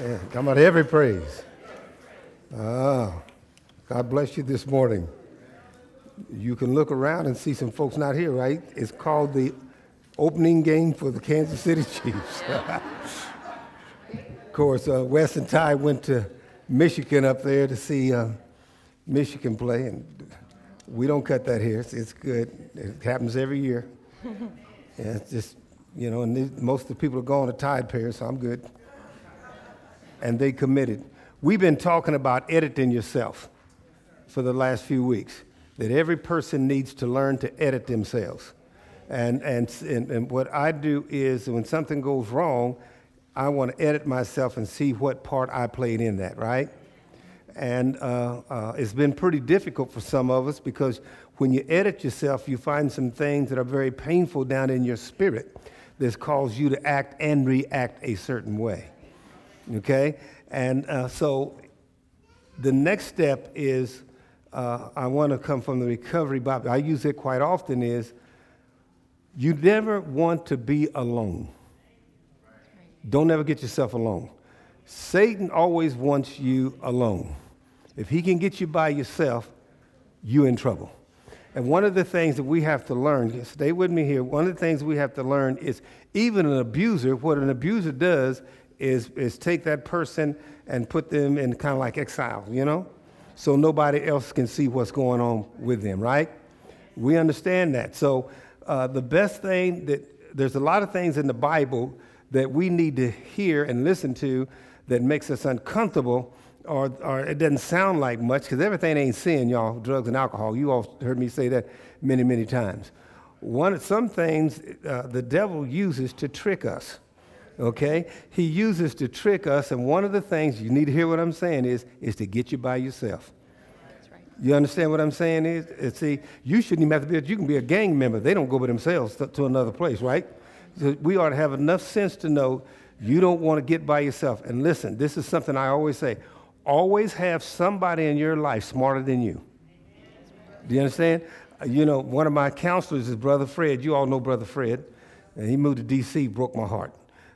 Yeah, come on, every praise. Ah, God bless you this morning. You can look around and see some folks not here, right? It's called the opening game for the Kansas City Chiefs. of course, uh, Wes and Ty went to Michigan up there to see uh, Michigan play, and we don't cut that here. It's, it's good. It happens every year. yeah, it's just, you know, and most of the people are going to Tide Pair, so I'm good. And they committed. We've been talking about editing yourself for the last few weeks, that every person needs to learn to edit themselves. And, and, and, and what I do is when something goes wrong, I want to edit myself and see what part I played in that, right? And uh, uh, it's been pretty difficult for some of us because when you edit yourself, you find some things that are very painful down in your spirit that's caused you to act and react a certain way. Okay? And uh, so the next step is uh, I want to come from the recovery Bible. I use it quite often is you never want to be alone. Don't ever get yourself alone. Satan always wants you alone. If he can get you by yourself, you're in trouble. And one of the things that we have to learn, stay with me here, one of the things we have to learn is even an abuser, what an abuser does is, is take that person and put them in kind of like exile, you know? So nobody else can see what's going on with them, right? We understand that. So uh, the best thing that there's a lot of things in the Bible that we need to hear and listen to that makes us uncomfortable or, or it doesn't sound like much because everything ain't sin, y'all, drugs and alcohol. You all heard me say that many, many times. One, of some things uh, the devil uses to trick us okay? He uses to trick us, and one of the things you need to hear what I'm saying is, is to get you by yourself. Right. You understand what I'm saying is? is? See, you shouldn't even have to be, you can be a gang member. They don't go by themselves to, to another place, right? So we ought to have enough sense to know you don't want to get by yourself. And listen, this is something I always say. Always have somebody in your life smarter than you. Do you understand? You know, one of my counselors is Brother Fred. You all know Brother Fred. And he moved to D.C., broke my heart.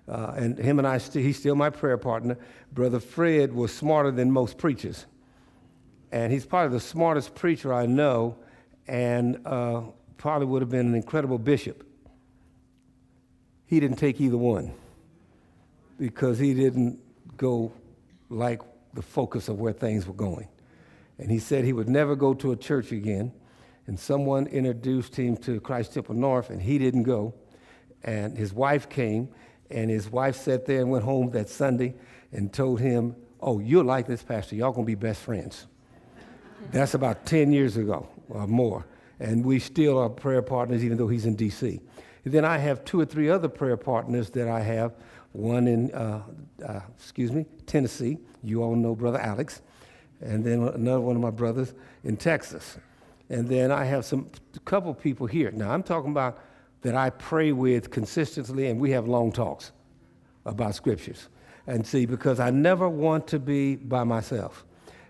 Uh, and him and I, st- he's still my prayer partner. Brother Fred was smarter than most preachers. And he's probably the smartest preacher I know, and uh, probably would have been an incredible bishop. He didn't take either one because he didn't go like the focus of where things were going. And he said he would never go to a church again. And someone introduced him to Christ Temple North, and he didn't go. And his wife came, and his wife sat there and went home that Sunday and told him, Oh, you'll like this pastor. Y'all gonna be best friends. That's about 10 years ago or more. And we still are prayer partners, even though he's in D.C. And then I have two or three other prayer partners that I have. One in, uh, uh, excuse me, Tennessee. You all know Brother Alex. And then another one of my brothers in Texas. And then I have some couple people here. Now I'm talking about that I pray with consistently, and we have long talks about scriptures. And see, because I never want to be by myself.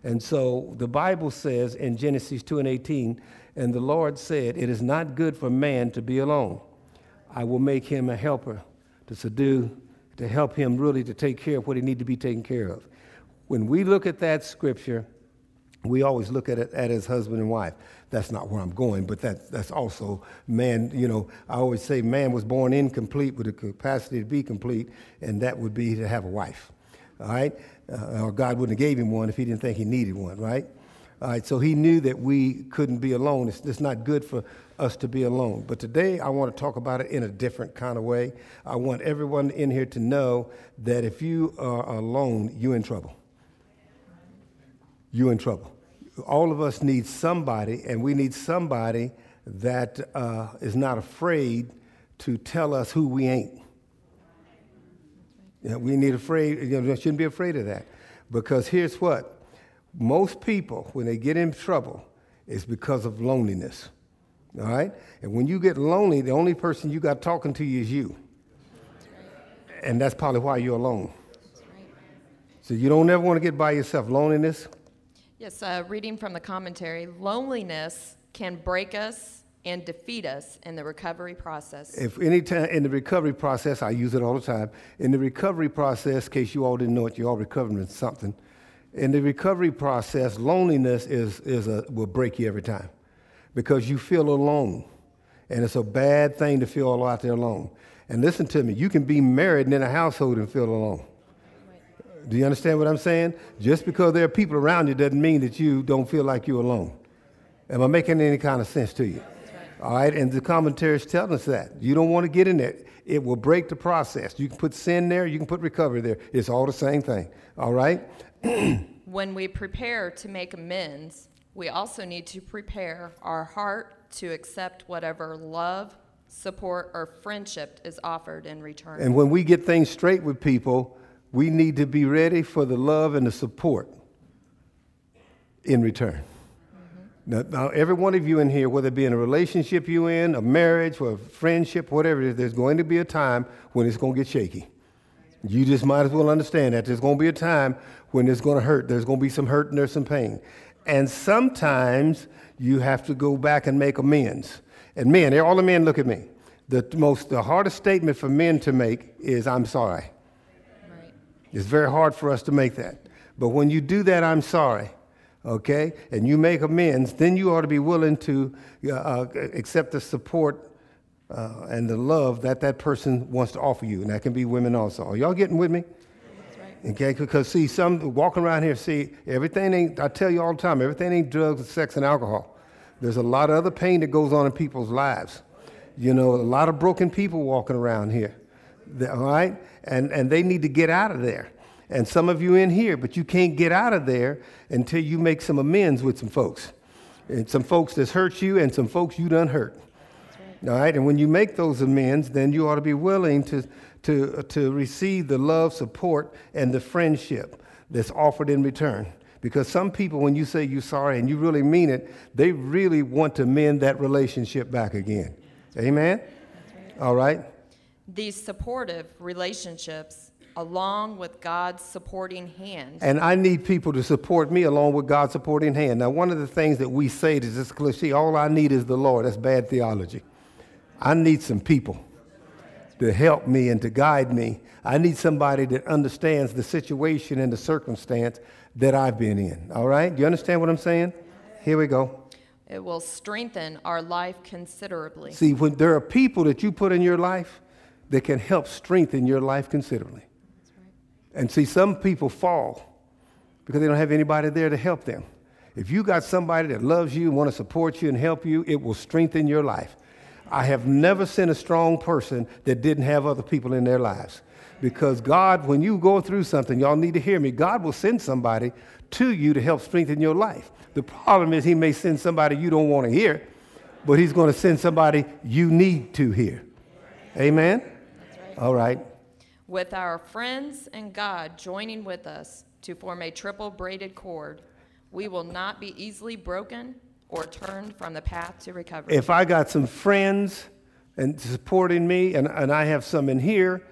And so the Bible says in Genesis 2 and 18, and the Lord said, It is not good for man to be alone. I will make him a helper to subdue, to help him really to take care of what he needs to be taken care of. When we look at that scripture, we always look at it at as husband and wife. That's not where I'm going, but that, that's also man, you know, I always say man was born incomplete with the capacity to be complete, and that would be to have a wife, all right? Uh, or God wouldn't have gave him one if he didn't think he needed one, right? All right, so he knew that we couldn't be alone. It's, it's not good for us to be alone. But today I want to talk about it in a different kind of way. I want everyone in here to know that if you are alone, you're in trouble you're in trouble. All of us need somebody, and we need somebody that uh, is not afraid to tell us who we ain't. You know, we need afraid, you know, shouldn't be afraid of that. Because here's what most people, when they get in trouble, is because of loneliness. All right? And when you get lonely, the only person you got talking to you is you. And that's probably why you're alone. So you don't ever want to get by yourself. Loneliness, Yes, uh, reading from the commentary loneliness can break us and defeat us in the recovery process. If any time in the recovery process, I use it all the time. In the recovery process, in case you all didn't know it, you all recovering from something. In the recovery process, loneliness is, is a, will break you every time because you feel alone. And it's a bad thing to feel all out there alone. And listen to me, you can be married and in a household and feel alone. Do you understand what I'm saying? Just because there are people around you doesn't mean that you don't feel like you're alone. Am I making any kind of sense to you? All right, and the commentary is telling us that. You don't want to get in there. It will break the process. You can put sin there, you can put recovery there. It's all the same thing. All right? when we prepare to make amends, we also need to prepare our heart to accept whatever love, support, or friendship is offered in return. And when we get things straight with people, we need to be ready for the love and the support in return. Now, now, every one of you in here, whether it be in a relationship you're in, a marriage, or a friendship, whatever it is, there's going to be a time when it's going to get shaky. You just might as well understand that. There's going to be a time when it's going to hurt. There's going to be some hurt and there's some pain. And sometimes you have to go back and make amends. And men, all the men look at me. The most, the hardest statement for men to make is, I'm sorry. It's very hard for us to make that. But when you do that, I'm sorry okay, and you make amends, then you ought to be willing to uh, uh, accept the support uh, and the love that that person wants to offer you. And that can be women also. Are y'all getting with me? Right. Okay, because see, some walking around here, see, everything ain't, I tell you all the time, everything ain't drugs, sex, and alcohol. There's a lot of other pain that goes on in people's lives. You know, a lot of broken people walking around here. All right? And, and they need to get out of there and some of you in here, but you can't get out of there until you make some amends with some folks. And some folks that's hurt you and some folks you done hurt. All right, and when you make those amends, then you ought to be willing to, to, to receive the love, support, and the friendship that's offered in return. Because some people, when you say you're sorry and you really mean it, they really want to mend that relationship back again. Amen? All right? These supportive relationships along with God's supporting hand. And I need people to support me along with God's supporting hand. Now, one of the things that we say is this cliche all I need is the Lord. That's bad theology. I need some people to help me and to guide me. I need somebody that understands the situation and the circumstance that I've been in. All right? Do you understand what I'm saying? Here we go. It will strengthen our life considerably. See, when there are people that you put in your life that can help strengthen your life considerably. And see, some people fall because they don't have anybody there to help them. If you got somebody that loves you want to support you and help you, it will strengthen your life. I have never seen a strong person that didn't have other people in their lives. Because God, when you go through something, y'all need to hear me, God will send somebody to you to help strengthen your life. The problem is, He may send somebody you don't want to hear, but He's going to send somebody you need to hear. Amen? All right with our friends and God joining with us to form a triple braided cord, we will not be easily broken or turned from the path to recovery. If I got some friends and supporting me, and, and I have some in here,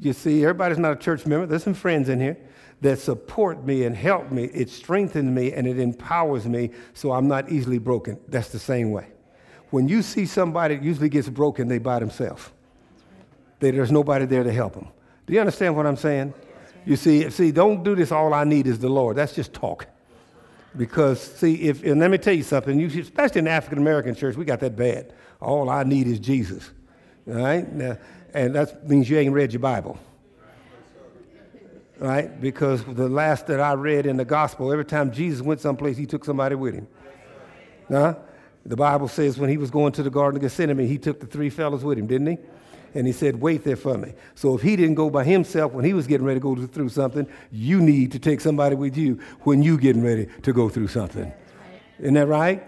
you see, everybody's not a church member. There's some friends in here that support me and help me. It strengthens me and it empowers me so I'm not easily broken. That's the same way. When you see somebody that usually gets broken, they by themselves. There's nobody there to help them. Do you understand what I'm saying? You see, see, don't do this. All I need is the Lord. That's just talk. Because see, if and let me tell you something, you especially in the African American church, we got that bad. All I need is Jesus. All right? Now, and that means you ain't read your Bible. Right? Because the last that I read in the gospel, every time Jesus went someplace, he took somebody with him. Huh? The Bible says when he was going to the Garden of Gethsemane, he took the three fellows with him, didn't he? And he said, Wait there for me. So if he didn't go by himself when he was getting ready to go through something, you need to take somebody with you when you getting ready to go through something. Isn't that right?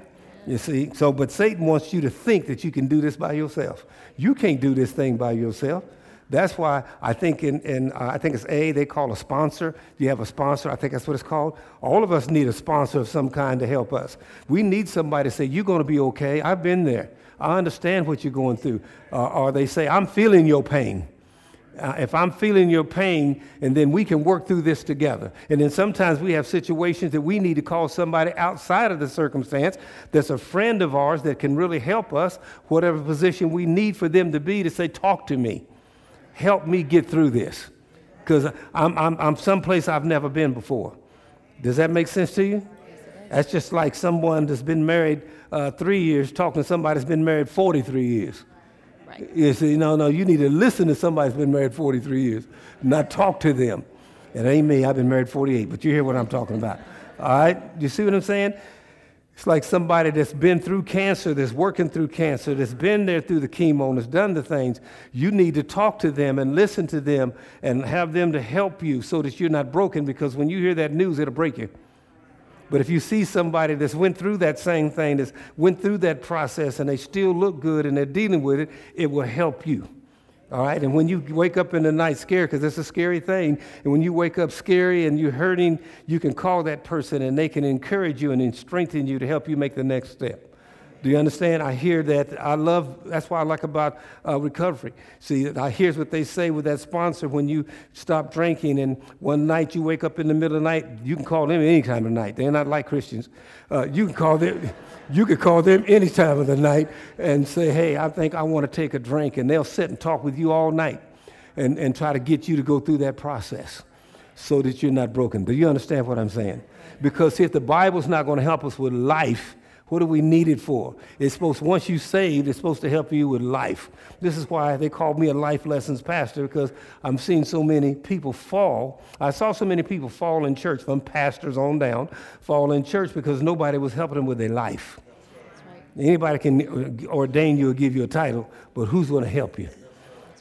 You see? So, but Satan wants you to think that you can do this by yourself. You can't do this thing by yourself. That's why I think in, in uh, I think it's A, they call a sponsor. You have a sponsor, I think that's what it's called. All of us need a sponsor of some kind to help us. We need somebody to say, You're going to be okay. I've been there. I understand what you're going through. Uh, or they say, I'm feeling your pain. uh, if I'm feeling your pain, and then we can work through this together. And then sometimes we have situations that we need to call somebody outside of the circumstance that's a friend of ours that can really help us, whatever position we need for them to be, to say, Talk to me. Help me get through this. Because I'm, I'm, I'm someplace I've never been before. Does that make sense to you? That's just like someone that's been married uh, three years talking to somebody that's been married 43 years. Right. You see, no, no, you need to listen to somebody that's been married 43 years, not talk to them. It ain't me, I've been married 48, but you hear what I'm talking about. All right? You see what I'm saying? It's like somebody that's been through cancer, that's working through cancer, that's been there through the chemo, and has done the things. You need to talk to them and listen to them and have them to help you so that you're not broken because when you hear that news, it'll break you. But if you see somebody that's went through that same thing, that's went through that process, and they still look good and they're dealing with it, it will help you. All right? And when you wake up in the night scared, because it's a scary thing, and when you wake up scary and you're hurting, you can call that person and they can encourage you and strengthen you to help you make the next step. Do you understand? I hear that. I love, that's what I like about uh, recovery. See, I hear what they say with that sponsor when you stop drinking and one night you wake up in the middle of the night, you can call them any time of the night. They're not like Christians. Uh, you can call them. You could call them any time of the night and say, hey, I think I want to take a drink. And they'll sit and talk with you all night and, and try to get you to go through that process so that you're not broken. Do you understand what I'm saying? Because if the Bible's not going to help us with life, what do we need it for? It's supposed, once you saved, it's supposed to help you with life. This is why they called me a life lessons pastor, because I'm seeing so many people fall. I saw so many people fall in church, from pastors on down, fall in church because nobody was helping them with their life. Right. Anybody can ordain you or give you a title, but who's going to help you?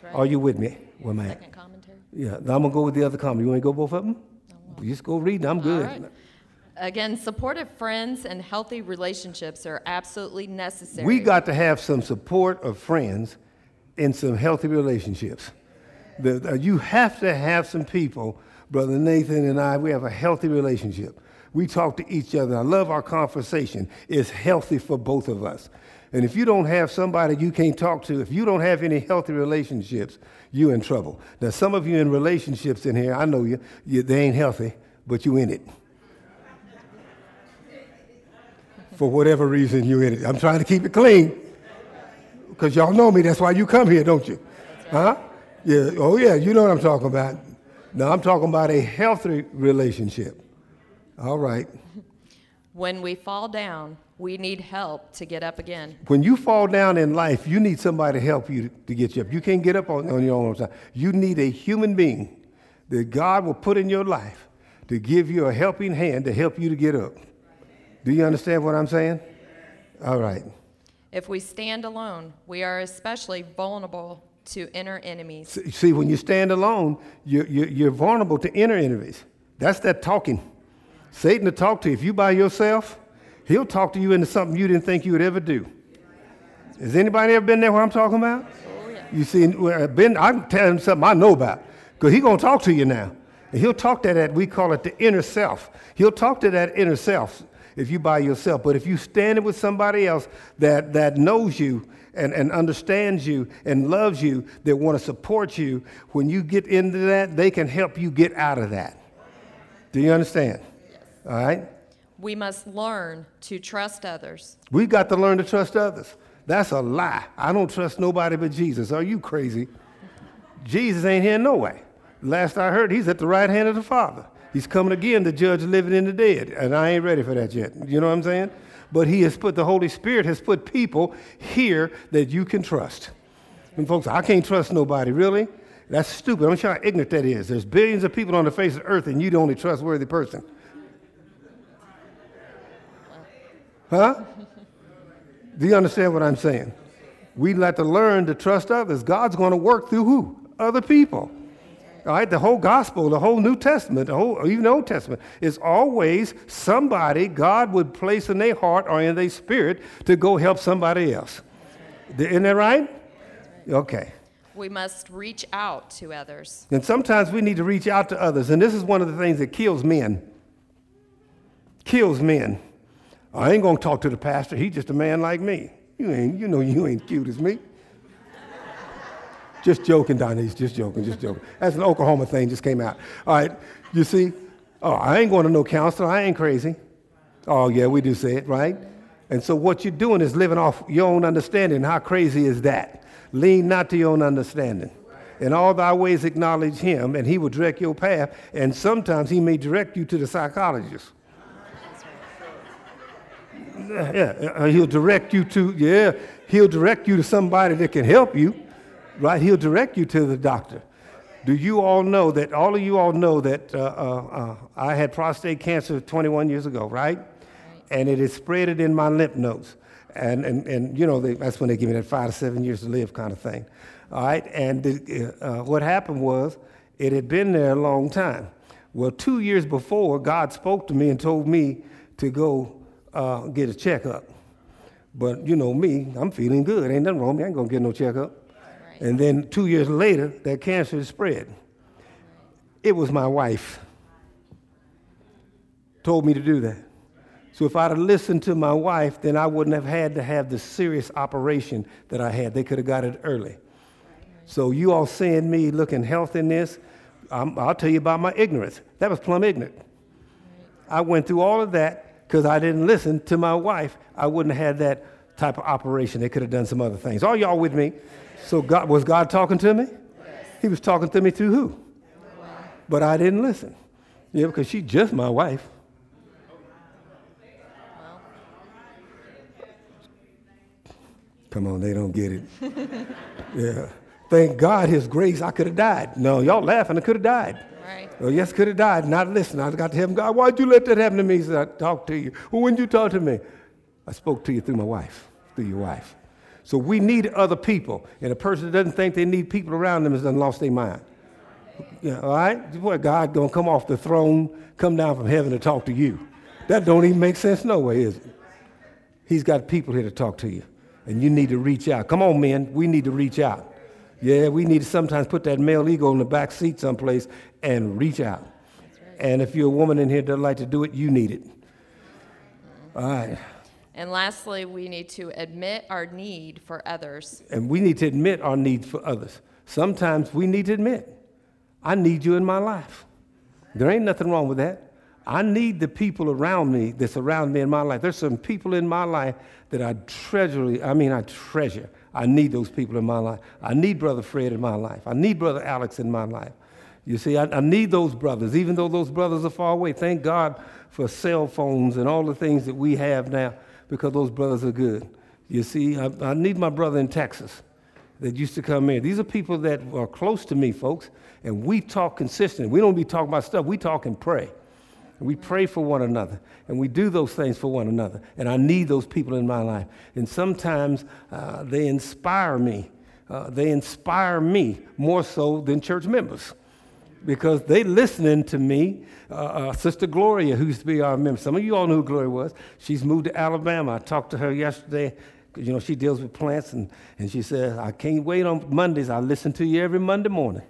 Right. Are you with me? Where am I Second commentary. Yeah, I'm going to go with the other comment. You want to go both of them? Just go read. I'm good. Right. Again, supportive friends and healthy relationships are absolutely necessary. We got to have some support of friends and some healthy relationships. The, you have to have some people, Brother Nathan and I, we have a healthy relationship. We talk to each other. I love our conversation. It's healthy for both of us. And if you don't have somebody you can't talk to, if you don't have any healthy relationships, you're in trouble. Now, some of you in relationships in here, I know you, you they ain't healthy, but you in it. For whatever reason you're in it. I'm trying to keep it clean because y'all know me. That's why you come here, don't you? Huh? Yeah. Oh, yeah. You know what I'm talking about. Now, I'm talking about a healthy relationship. All right. When we fall down, we need help to get up again. When you fall down in life, you need somebody to help you to get you up. You can't get up on, on your own. You need a human being that God will put in your life to give you a helping hand to help you to get up. Do you understand what I'm saying? All right. If we stand alone, we are especially vulnerable to inner enemies. See, when you stand alone, you're, you're, you're vulnerable to inner enemies. That's that talking. Satan will talk to you. If you by yourself, he'll talk to you into something you didn't think you would ever do. Has anybody ever been there where I'm talking about? Oh, yeah. You see, ben, I'm telling something I know about because he's going to talk to you now. And he'll talk to that, we call it the inner self. He'll talk to that inner self if you by yourself. But if you stand with somebody else that, that knows you and, and understands you and loves you, that want to support you, when you get into that, they can help you get out of that. Do you understand? Yes. All right? We must learn to trust others. We've got to learn to trust others. That's a lie. I don't trust nobody but Jesus. Are you crazy? Jesus ain't here no way. Last I heard, he's at the right hand of the Father. He's coming again to judge living and the dead. And I ain't ready for that yet. You know what I'm saying? But he has put, the Holy Spirit has put people here that you can trust. And folks, I can't trust nobody, really? That's stupid. I'm sure how ignorant that is. There's billions of people on the face of the earth, and you're the only trustworthy person. Huh? Do you understand what I'm saying? We like to learn to trust others. God's going to work through who? Other people. All right, the whole gospel, the whole New Testament, the whole even the Old Testament is always somebody God would place in their heart or in their spirit to go help somebody else. Isn't that right? Okay. We must reach out to others. And sometimes we need to reach out to others, and this is one of the things that kills men. Kills men. I ain't gonna talk to the pastor. He's just a man like me. You ain't, you know, you ain't cute as me. Just joking, Donnie. Just joking, just joking. That's an Oklahoma thing, just came out. All right, you see? Oh, I ain't going to no counselor. I ain't crazy. Oh, yeah, we do say it, right? And so what you're doing is living off your own understanding. How crazy is that? Lean not to your own understanding. In all thy ways acknowledge him, and he will direct your path. And sometimes he may direct you to the psychologist. Yeah, uh, he'll direct you to, yeah, he'll direct you to somebody that can help you, right? He'll direct you to the doctor. Do you all know that, all of you all know that uh, uh, uh I had prostate cancer 21 years ago, right? And it had spread it in my lymph nodes. And, and, and you know, they, that's when they give me that five to seven years to live kind of thing. All right, and the, uh, what happened was it had been there a long time. Well, two years before, God spoke to me and told me to go uh, get a checkup. But you know me, I'm feeling good. Ain't nothing wrong with me. I ain't gonna get no checkup. And then two years later, that cancer spread. It was my wife told me to do that. So if I'd have listened to my wife, then I wouldn't have had to have the serious operation that I had. They could have got it early. So you all seeing me looking healthy in this, I'm, I'll tell you about my ignorance. That was plumb ignorant. I went through all of that because I didn't listen to my wife, I wouldn't have had that type of operation. They could have done some other things. Are y'all with me? So God was God talking to me? Yes. He was talking to me through who? But I didn't listen. Yeah, because she's just my wife. Come on, they don't get it. yeah. Thank God his grace, I could have died. No, y'all laughing, I could have died. Right. Well, yes, could have died. Not listening. I got to him, God, why'd you let that happen to me? He said, I talked to you. Well, when did you talk to me? I spoke to you through my wife, through your wife. So we need other people. And a person that doesn't think they need people around them has done lost their mind. Yeah, all right? Boy, God gonna come off the throne, come down from heaven to talk to you. That don't even make sense no way, is it? He's got people here to talk to you. And you need to reach out. Come on, men. We need to reach out. Yeah, we need to sometimes put that male ego in the back seat someplace and reach out. Right. And if you're a woman in here that like to do it, you need it. All right. And lastly, we need to admit our need for others. And we need to admit our need for others. Sometimes we need to admit, I need you in my life. There ain't nothing wrong with that. I need the people around me that surround me in my life. There's some people in my life that I treasure, I mean, I treasure. I need those people in my life. I need Brother Fred in my life. I need Brother Alex in my life. You see, I, I, need those brothers, even though those brothers are far away. Thank God for cell phones and all the things that we have now because those brothers are good. You see, I, I need my brother in Texas that used to come in. These are people that are close to me, folks, and we talk consistently. We don't be talking about stuff, we talk and pray. And we pray for one another, and we do those things for one another. And I need those people in my life. And sometimes uh, they inspire me. Uh, they inspire me more so than church members because they listening to me. Uh, uh, Sister Gloria, who used to be our member, some of you all know who Gloria was. She's moved to Alabama. I talked to her yesterday. You know, she deals with plants, and, and she said, I can't wait on Mondays. I listen to you every Monday morning.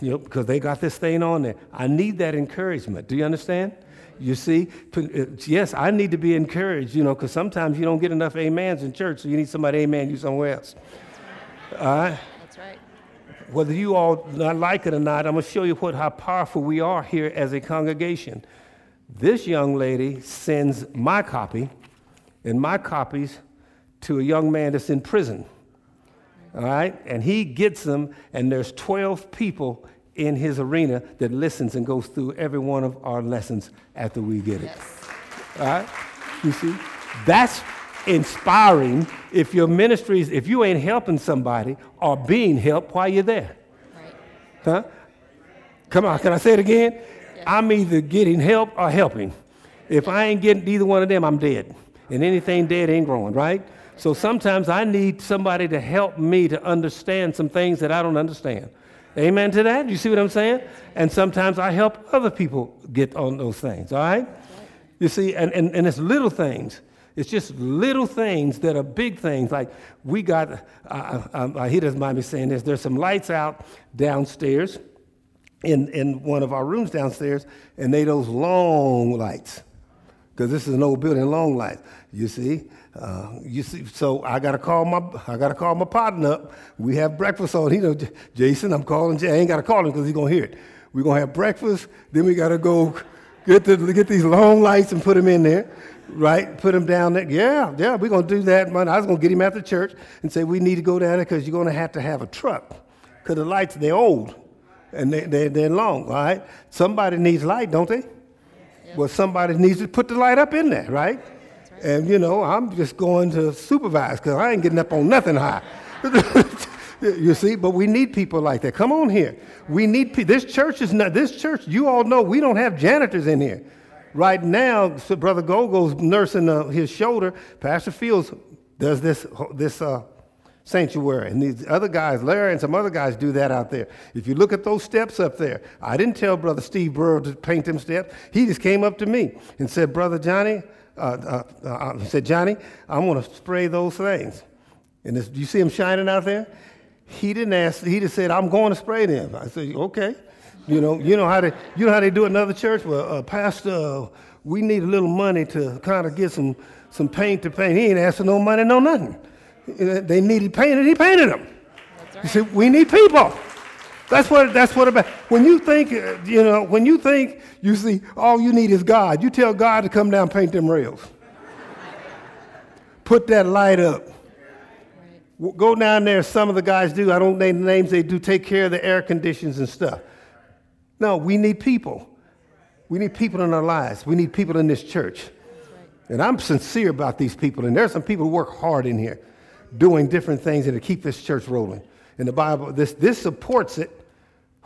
You know, because they got this thing on there. I need that encouragement. Do you understand? You see, uh, yes, I need to be encouraged, you know, because sometimes you don't get enough amens in church, so you need somebody amen you somewhere else. All right? Whether you all like it or not, I'm going to show you what, how powerful we are here as a congregation. This young lady sends my copy and my copies to a young man that's in prison. All right? And he gets them, and there's 12 people in his arena that listens and goes through every one of our lessons after we get it. Yes. All right? You see? That's inspiring if your ministry is, if you ain't helping somebody or being helped while you're there. Right. Huh? Come on, can I say it again? Yeah. I'm either getting help or helping. If I ain't getting either one of them, I'm dead. And anything dead ain't growing, right? So sometimes I need somebody to help me to understand some things that I don't understand. Amen to that? You see what I'm saying? And sometimes I help other people get on those things, all right? You see, and, and, and it's little things. It's just little things that are big things. Like we got, uh, uh, uh, he doesn't mind me saying this, there's some lights out downstairs in, in one of our rooms downstairs, and they those long lights. because this is an old building, long lights. You see, uh, you see. So I gotta call my I gotta call my partner up. We have breakfast on. He know Jason. I'm calling. Jay. I ain't gotta call him because he's gonna hear it. We're gonna have breakfast. Then we gotta go get the, get these long lights and put them in there, right? Put them down there. Yeah, yeah. We're gonna do that. Man, I was gonna get him after church and say we need to go down there because you're gonna have to have a truck because the lights they're old and they, they, they're long. All right. Somebody needs light, don't they? Well, somebody needs to put the light up in there, right? right. And, you know, I'm just going to supervise because I ain't getting up on nothing high. you see, but we need people like that. Come on here. We need people. This church is not, this church, you all know, we don't have janitors in here. Right now, so Brother Gogo's nursing uh, his shoulder. Pastor Fields does this, this uh, sanctuary. And these other guys, Larry and some other guys, do that out there. If you look at those steps up there, I didn't tell Brother Steve Burrow to paint them steps. He just came up to me and said, Brother Johnny, uh, uh, uh, said, Johnny, I'm going to spray those things. And this, you see them shining out there? He didn't ask. He just said, "I'm going to spray them." I said, "Okay." You know, you know how they, you know how they do another church. Well, uh, Pastor, we need a little money to kind of get some some paint to paint. He ain't asking no money, no nothing. They needed painted, he painted them. Right. You see, we need people. That's what that's what about. When you think, uh, you know, when you think, you see, all you need is God. You tell God to come down paint them rails. Put that light up. Go down there. Some of the guys do. I don't name the names. They do take care of the air conditions and stuff. No, we need people. We need people in our lives. We need people in this church. And I'm sincere about these people. And there's some people who work hard in here doing different things and to keep this church rolling. And the Bible, this, this supports it,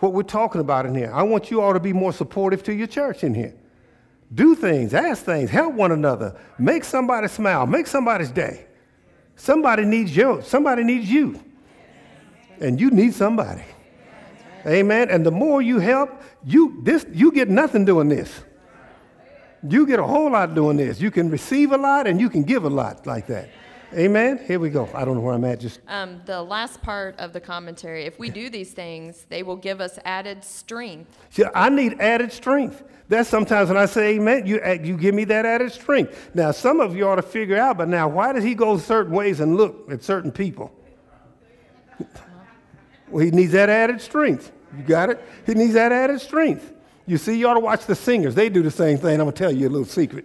what we're talking about in here. I want you all to be more supportive to your church in here. Do things, ask things, help one another, make somebody smile, make somebody's day. Somebody needs you. Somebody needs you. And you need somebody. Amen. And the more you help, you this you get nothing doing this. You get a whole lot doing this. You can receive a lot and you can give a lot like that. Amen. Here we go. I don't know where I'm at. Just um, the last part of the commentary. If we do these things, they will give us added strength. See, I need added strength. That's sometimes when I say amen, you, you give me that added strength. Now, some of you ought to figure out, but now, why does he go certain ways and look at certain people? Well, he needs that added strength. You got it? He needs that added strength. You see, you ought to watch the singers. They do the same thing. I'm going to tell you a little secret.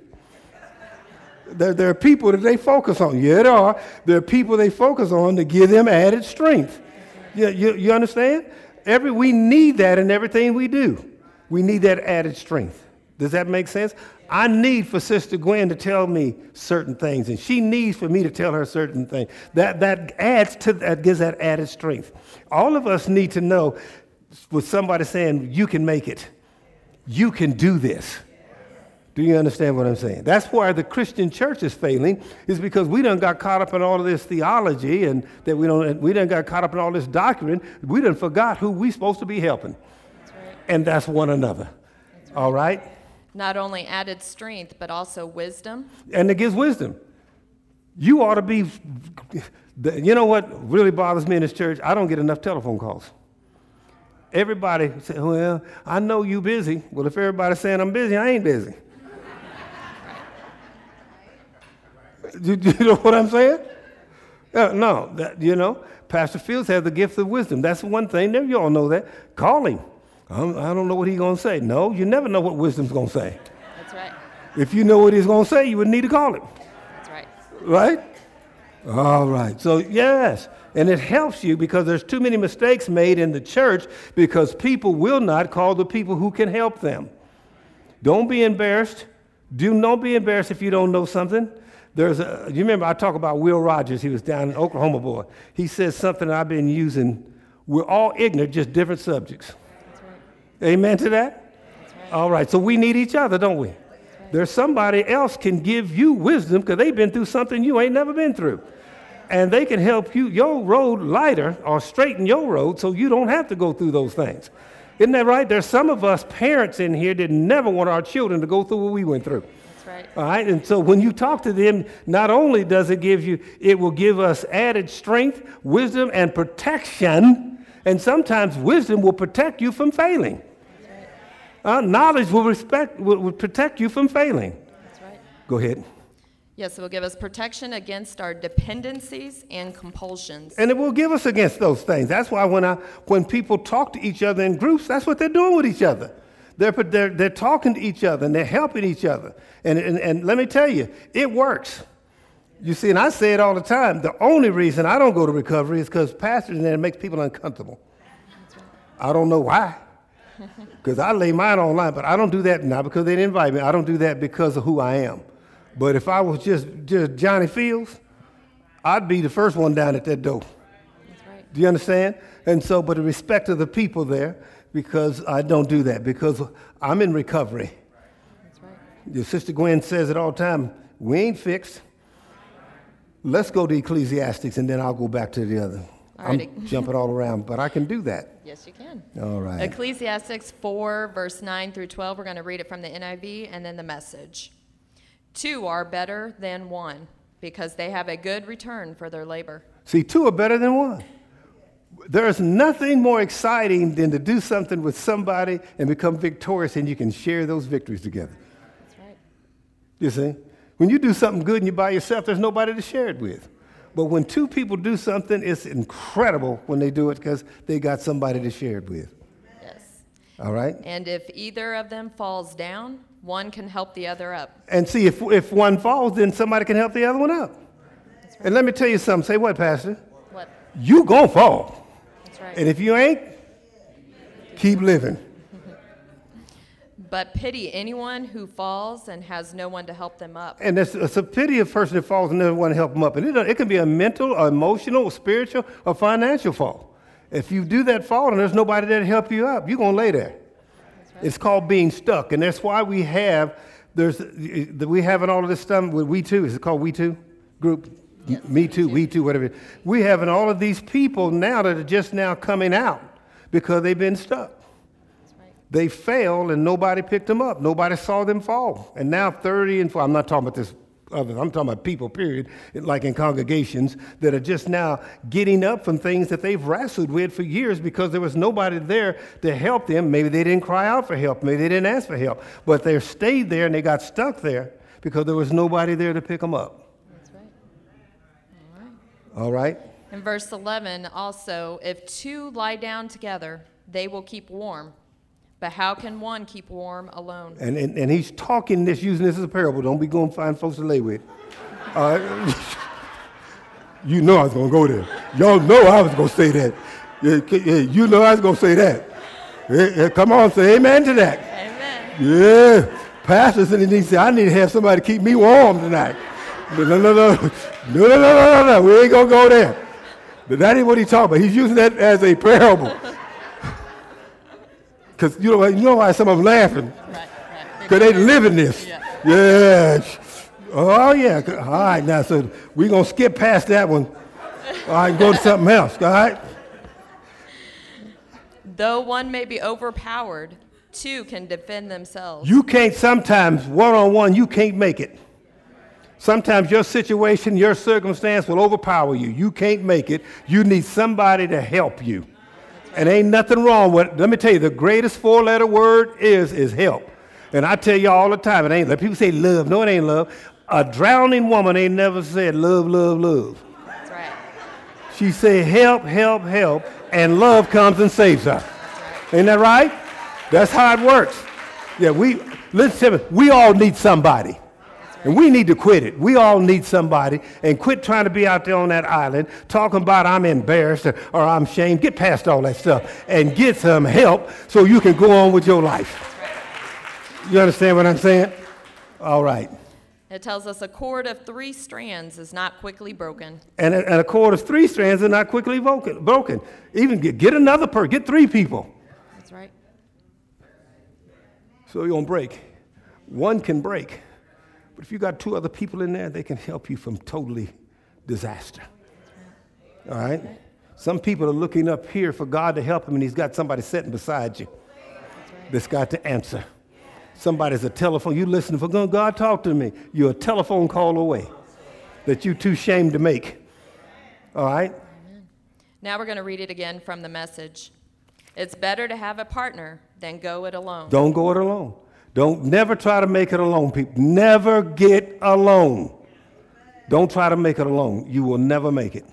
There, there are people that they focus on. Yeah, there are. There are people they focus on to give them added strength. You, you, you understand? Every, we need that in everything we do. We need that added strength. Does that make sense? I need for Sister Gwen to tell me certain things, and she needs for me to tell her certain things. That, that adds to that, gives that added strength. All of us need to know with somebody saying, You can make it, you can do this. Do you understand what I'm saying? That's why the Christian church is failing, is because we done got caught up in all of this theology and that we don't we done got caught up in all this doctrine. We done forgot who we supposed to be helping. That's right. And that's one another. That's right. All right? Not only added strength, but also wisdom. And it gives wisdom. You ought to be you know what really bothers me in this church? I don't get enough telephone calls. Everybody say, Well, I know you busy. Well, if everybody's saying I'm busy, I ain't busy. Do you know what I'm saying? Uh, no, that, you know, Pastor Fields has the gift of wisdom. That's one thing. You all know that. Call him. I don't, I don't know what he's going to say. No, you never know what wisdom's going to say. That's right. If you know what he's going to say, you would need to call him. That's right. Right? All right. So, yes. And it helps you because there's too many mistakes made in the church because people will not call the people who can help them. Don't be embarrassed. Do not be embarrassed if you don't know something. There's a, you remember I talk about Will Rogers, he was down in Oklahoma boy. He says something I've been using. We're all ignorant, just different subjects. Right. Amen to that? Right. All right, so we need each other, don't we? There's somebody else can give you wisdom because they've been through something you ain't never been through. And they can help you your road lighter or straighten your road so you don't have to go through those things. Isn't that right? There's some of us parents in here that never want our children to go through what we went through That's right. All right. And so when you talk to them, not only does it give you, it will give us added strength, wisdom, and protection. And sometimes wisdom will protect you from failing. Uh, knowledge will, respect, will, will, protect you from failing. That's right. Go ahead. Yes, it will give us protection against our dependencies and compulsions. And it will give us against those things. That's why when, I, when people talk to each other in groups, that's what they're doing with each other. They're, they're, they're talking to each other and they're helping each other. And, and, and let me tell you, it works. You see, and I say it all the time. The only reason I don't go to recovery is because pastors and it makes people uncomfortable. Right. I don't know why. Because I lay mine online, but I don't do that not because they didn't invite me. I don't do that because of who I am. But if I was just, just Johnny Fields, I'd be the first one down at that door. That's right. Do you understand? And so, but the respect of the people there, because I don't do that, because I'm in recovery. That's right. Your sister Gwen says it all the time. We ain't fixed. Let's go to Ecclesiastics and then I'll go back to the other. I'm jumping all around, but I can do that. Yes, you can. All right. Ecclesiastics 4, verse 9 through 12. We're going to read it from the NIV and then the message. Two are better than one because they have a good return for their labor. See, two are better than one. There's nothing more exciting than to do something with somebody and become victorious and you can share those victories together. That's right. You see? When you do something good and you're by yourself, there's nobody to share it with. But when two people do something, it's incredible when they do it because they got somebody to share it with. Yes. All right? And if either of them falls down, one can help the other up. And see, if, if one falls, then somebody can help the other one up. And let me tell you something. Say what, Pastor? What? You gonna fall. That's right. And if you ain't, keep living. But pity anyone who falls and has no one to help them up. And it's, it's a pity of a person that falls and doesn't want to help them up. And it, it can be a mental, or emotional, or spiritual, or financial fall. If you do that fall and there's nobody there to help you up, you're going to lay there. It's called being stuck. And that's why we have, there's, we have in all of this stuff with We Too. Is it called We Too group? Me Too, We Too, whatever. We have in all of these people now that are just now coming out because they've been stuck. They fell and nobody picked them up. Nobody saw them fall. And now 30 and 4, I'm not talking about this other, I'm talking about people, period, like in congregations that are just now getting up from things that they've wrestled with for years because there was nobody there to help them. Maybe they didn't cry out for help. Maybe they didn't ask for help. But they stayed there and they got stuck there because there was nobody there to pick them up. That's right. All right? In verse 11, also, if two lie down together, they will keep warm. But how can one keep warm alone? And, and, and he's talking this, using this as a parable. Don't be going to find folks to lay with. Right? you know I was going to go there. Y'all know I was going to say that. Yeah, c- yeah, You know I was going to say that. Come on, say amen to that. Amen. Yeah. Pastors and he said, I need to have somebody to keep me warm tonight. No, no, no, no. No, no, no, no, no. We ain't going to go there. But that ain't what he's talking about. He's using that as a parable. Because you know, why- you know why some of them laughing? Right, right. Because they live in this. Yeah. Yeah. Oh, yeah. All right, now, so we're going to skip past that one. All right, go to something else. All right? Though one may be overpowered, two can defend themselves. You can't, sometimes, one on one, you can't make it. Sometimes your situation, your circumstance will overpower you. You can't make it. You need somebody to help you. And ain't nothing wrong with it. Let me tell you, the greatest four letter word is, is help. And I tell you all the time, it ain't, like people say love. No, it ain't love. A drowning woman ain't never said love, love, love. That's right. She said, help, help, help, and love comes and saves her. Ain't that right? That's how it works. Yeah, we, listen to me, we all need somebody. And we need to quit it. We all need somebody and quit trying to be out there on that island talking about I'm embarrassed or, or I'm ashamed. Get past all that stuff and get some help so you can go on with your life. You understand what I'm saying? All right. It tells us a cord of three strands is not quickly broken. And a, and a cord of three strands is not quickly broken. broken. Even get, get another person, get three people. That's right. So you're going to break. One can break. But if you got two other people in there, they can help you from totally disaster. All right? Some people are looking up here for God to help them, and He's got somebody sitting beside you that's got to answer. Somebody's a telephone. You listen for God, God talk to me. You're a telephone call away that you too ashamed to make. All right? Now we're going to read it again from the message. It's better to have a partner than go it alone. Don't go it alone. Don't never try to make it alone, people. Never get alone. Don't try to make it alone. You will never make it.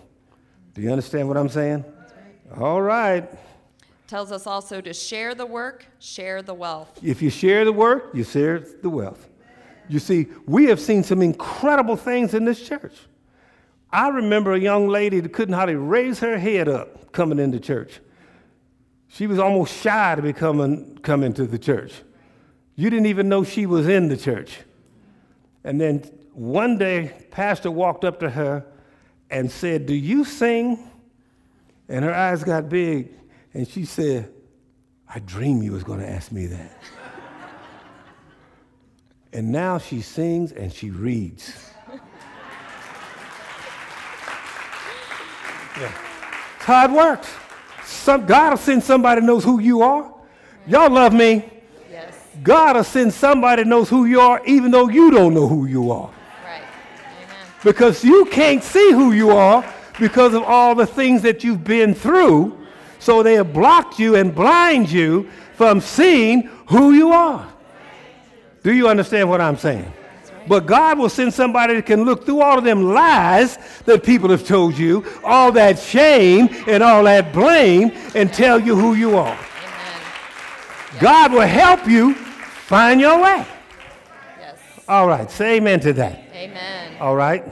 Do you understand what I'm saying? All right. Tells us also to share the work, share the wealth. If you share the work, you share the wealth. You see, we have seen some incredible things in this church. I remember a young lady that couldn't hardly raise her head up coming into church. She was almost shy to be coming, coming to the church. You didn't even know she was in the church. And then one day, pastor walked up to her and said, Do you sing? And her eyes got big, and she said, I dreamed you was going to ask me that. and now she sings and she reads. yeah. How it works. Some, God will send somebody knows who you are. Y'all love me. God will send somebody that knows who you are, even though you don't know who you are. Right. Amen. Because you can't see who you are because of all the things that you've been through. So they have blocked you and blind you from seeing who you are. Do you understand what I'm saying? But God will send somebody that can look through all of them lies that people have told you, all that shame and all that blame, and tell you who you are. Amen. God will help you find your way. Yes. All right, say amen to that. Amen. All right.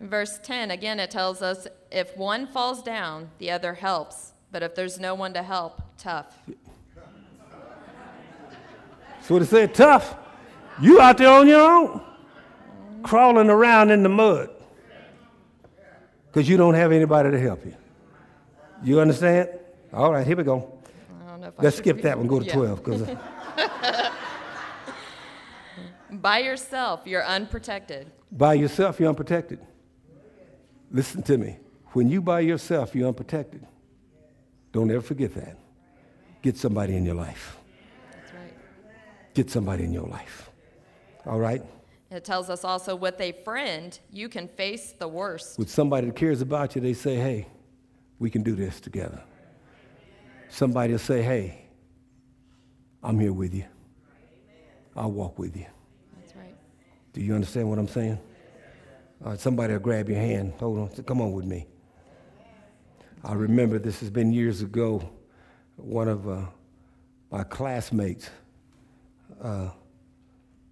In verse 10, again, it tells us if one falls down, the other helps. But if there's no one to help, tough. So what it said, tough. You out there on your own, crawling around in the mud because you don't have anybody to help you. You understand? All right, here we go. I don't know if Let's skip that one. Go to Yeah. 12 because By yourself, you're unprotected. by yourself, you're unprotected. Listen to me. When you by yourself, you're unprotected. Don't ever forget that. Get somebody in your life. That's right. Get somebody in your life. All right? It tells us also with a friend, you can face the worst. With somebody that cares about you, they say, hey, we can do this together. Somebody will say, hey, I'm here with you. I'll walk with you. Do you understand what I'm saying? All right, somebody will grab your hand. Hold on. Come on with me. I remember this has been years ago. One of uh, my classmates uh,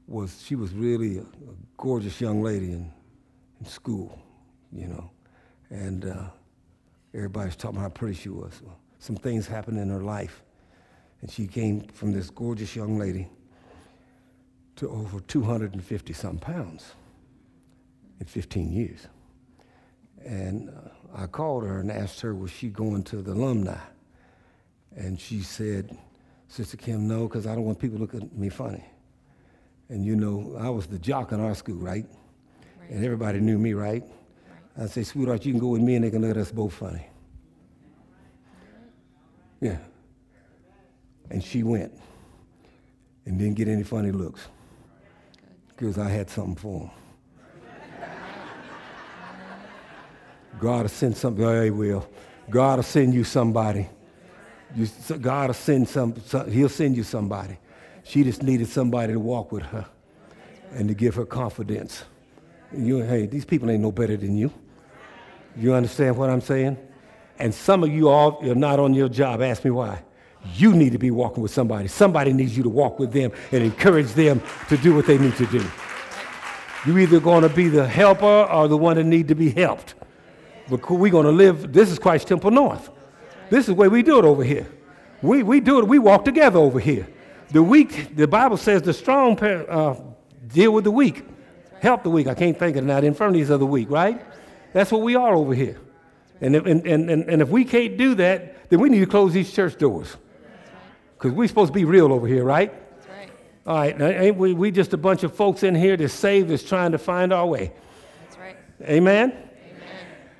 was, she was really a, a gorgeous young lady in, in school, you know. And uh, everybody's talking how pretty she was. Some things happened in her life. And she came from this gorgeous young lady to over 250 some pounds in 15 years. And uh, I called her and asked her, was she going to the alumni? And she said, Sister Kim, no, because I don't want people to look at me funny. And you know, I was the jock in our school, right? Right. And everybody knew me, right? I say, sweetheart, you can go with me and they can look at us both funny. Yeah. And she went and didn't get any funny looks because I had something for him. God will send something. Oh, he will. God will send you somebody. You, God will send some, some, he'll send you somebody. She just needed somebody to walk with her and to give her confidence. You, hey, these people ain't no better than you. You understand what I'm saying? And some of you all are not on your job. Ask me why. You need to be walking with somebody. Somebody needs you to walk with them and encourage them to do what they need to do. You're either going to be the helper or the one that need to be helped. But we're going to live, this is Christ Temple North. This is the way we do it over here. We, we do it, we walk together over here. The weak, the Bible says the strong uh, deal with the weak, help the weak. I can't think of it now. The infirmities of the weak, right? That's what we are over here. And if, and, and, and, and if we can't do that, then we need to close these church doors. Because we're supposed to be real over here, right? That's right. All right, now, ain't we, we just a bunch of folks in here that's saved, that's trying to find our way. That's right. Amen? Amen.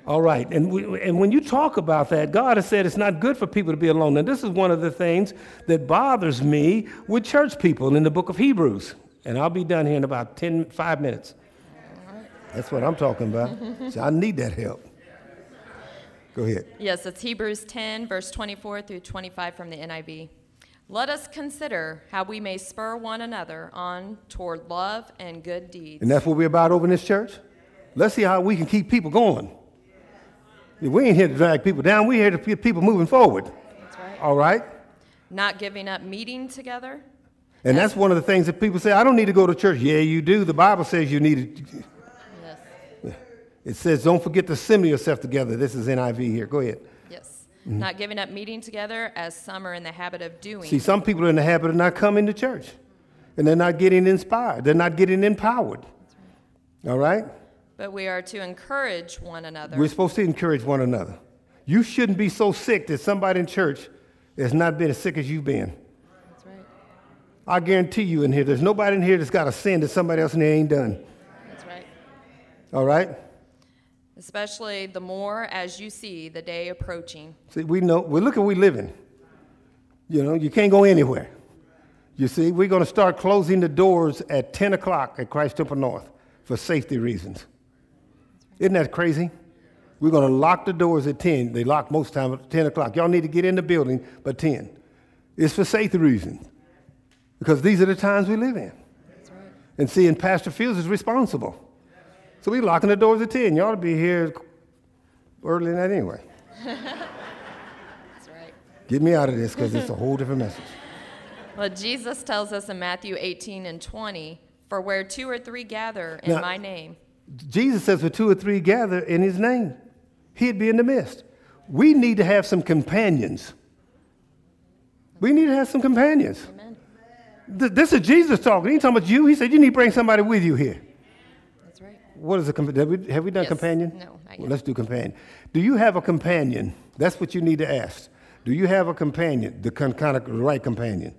All right, and, we, and when you talk about that, God has said it's not good for people to be alone. And this is one of the things that bothers me with church people in the book of Hebrews. And I'll be done here in about 10, five minutes. That's what I'm talking about. so I need that help. Go ahead. Yes, it's Hebrews 10, verse 24 through 25 from the NIV. Let us consider how we may spur one another on toward love and good deeds. And that's what we're about over in this church. Let's see how we can keep people going. We ain't here to drag people down. We're here to get people moving forward. That's right. All right? Not giving up meeting together. And that's one of the things that people say, I don't need to go to church. Yeah, you do. The Bible says you need to. Yes. It says, don't forget to assemble yourself together. This is NIV here. Go ahead. Yes. Not giving up meeting together as some are in the habit of doing. See, some people are in the habit of not coming to church. And they're not getting inspired. They're not getting empowered. All right? but we are to encourage one another. We're supposed to encourage one another. You shouldn't be so sick that somebody in church has not been as sick as you've been. That's right. I guarantee you in here, there's nobody in here that's got a sin that somebody else in here ain't done. That's right. All right? Especially the more as you see the day approaching. See, we know, well, look at we living. You know, you can't go anywhere. You see, we're going to start closing the doors at 10 o'clock at Christ Temple North for safety reasons. Isn't that crazy? We're going to lock the doors at 10. They lock most time at 10 o'clock. Y'all need to get in the building by 10. It's for safety reasons because these are the times we live in. That's right. And seeing Pastor Fields is responsible. So we locking the doors at 10. You ought to be here early than that anyway. That's right. Get me out of this because it's a whole different message. Well, Jesus tells us in Matthew 18 and 20, for where two or three gather in Now- my name. Jesus says, for two or three gather in his name, he'd be in the midst. We need to have some companions. We need to have some companions. Amen. Th- This is Jesus talking. He ain't talking about you. He said, you need to bring somebody with you here. Right. What is a companion? Have we, have we done Yes. companion? No, not Well, let's do companion. Do you have a companion? That's what you need to ask. Do you have a companion? The con- kind of right companion.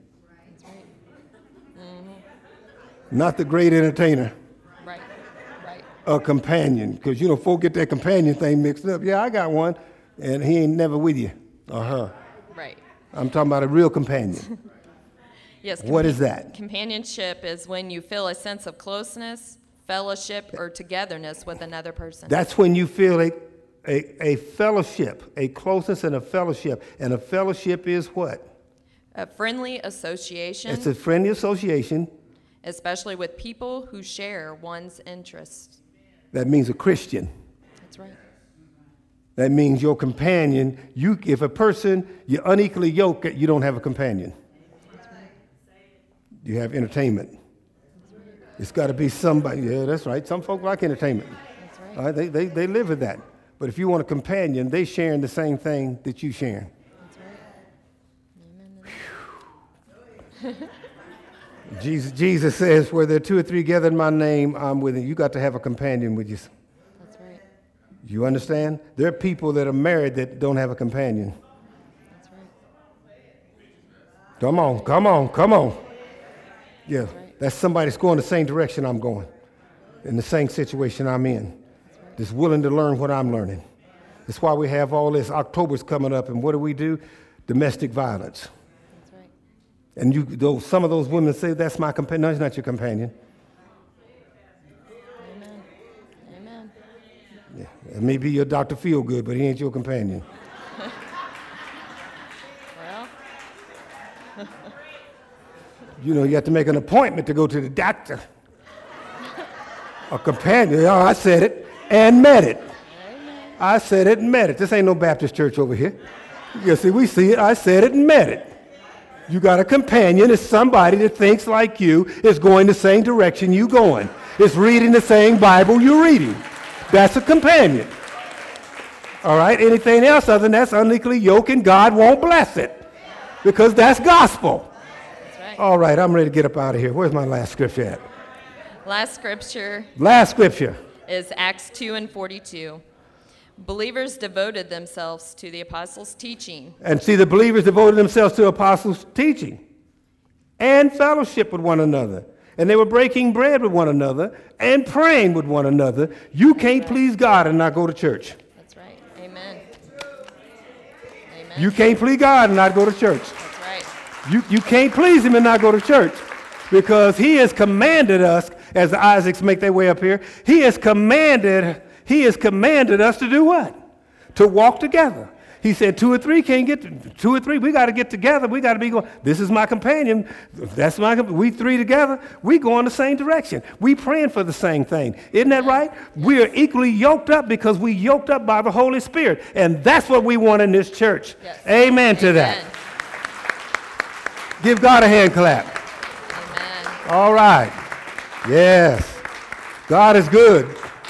That's right. Not the great entertainer, Right. Right. a companion. Because, you know, folk get that companion thing mixed up. Yeah, I got one, and he ain't never with you or her. Right. I'm talking about a real companion. Yes. What is that? Companionship is when you feel a sense of closeness, fellowship, or togetherness with another person. That's when you feel a, a, a fellowship, a closeness and a fellowship. And a fellowship is what? a friendly association, It's a friendly association. especially with people who share one's interests. That means a Christian. That's right. That means your companion. You, if a person you're unequally yoked, you don't have a companion. You have entertainment. It's got to be somebody. Yeah, that's right. Some folk like entertainment. That's right. All right, they, they, they live with that. But if you want a companion, they sharing the same thing that you sharing. That's right. Amen. Jesus, Jesus says, where there are two or three gathered in my name, I'm with you. You got to have a companion with you. That's right. You understand? There are people that are married that don't have a companion. That's right. Come on, come on, come on. Yeah. That's somebody that's going the same direction I'm going, in the same situation I'm in, that's willing to learn what I'm learning. That's why we have all this. October's coming up, and what do we do? Domestic violence. That's right. And you, though some of those women say, "That's my companion." No, he's not your companion. Amen. Amen. Yeah, it may be your Dr. Feelgood, but he ain't your companion. You know, you have to make an appointment to go to the doctor. A companion. Oh, I said it and met it. I said it and met it. This ain't no Baptist church over here. You see, we see it. I said it and met it. You got a companion. It's somebody that thinks like you, is going the same direction you going. Is reading the same Bible you're reading. That's a companion. All right? Anything else other than that's unequally yoked and God won't bless it. Because that's gospel. Right. All right, I'm ready to get up out of here. Where's my last scripture at? Last scripture Last scripture. is Acts 2 and 42. Believers devoted themselves to the apostles' teaching And see, the believers devoted themselves to apostles' teaching and fellowship with one another. And they were breaking bread with one another and praying with one another. You can't please God and not go to church. That's right. Amen. Amen. You can't please God and not go to church. You, you can't please Him and not go to church because He has commanded us, as the Isaacs make their way up here, He has commanded, He has commanded us to do what? To walk together. He said, two or three can't get, two or three, we got to get together. We got to be going, this is my companion. That's my, we three together, we go in the same direction. We praying for the same thing. Isn't that right? We are equally yoked up because we yoked up by the Holy Spirit. And that's what we want in this church. Yes. Amen to Amen. that. Give God a hand clap. Amen. All right. Yes. God is good.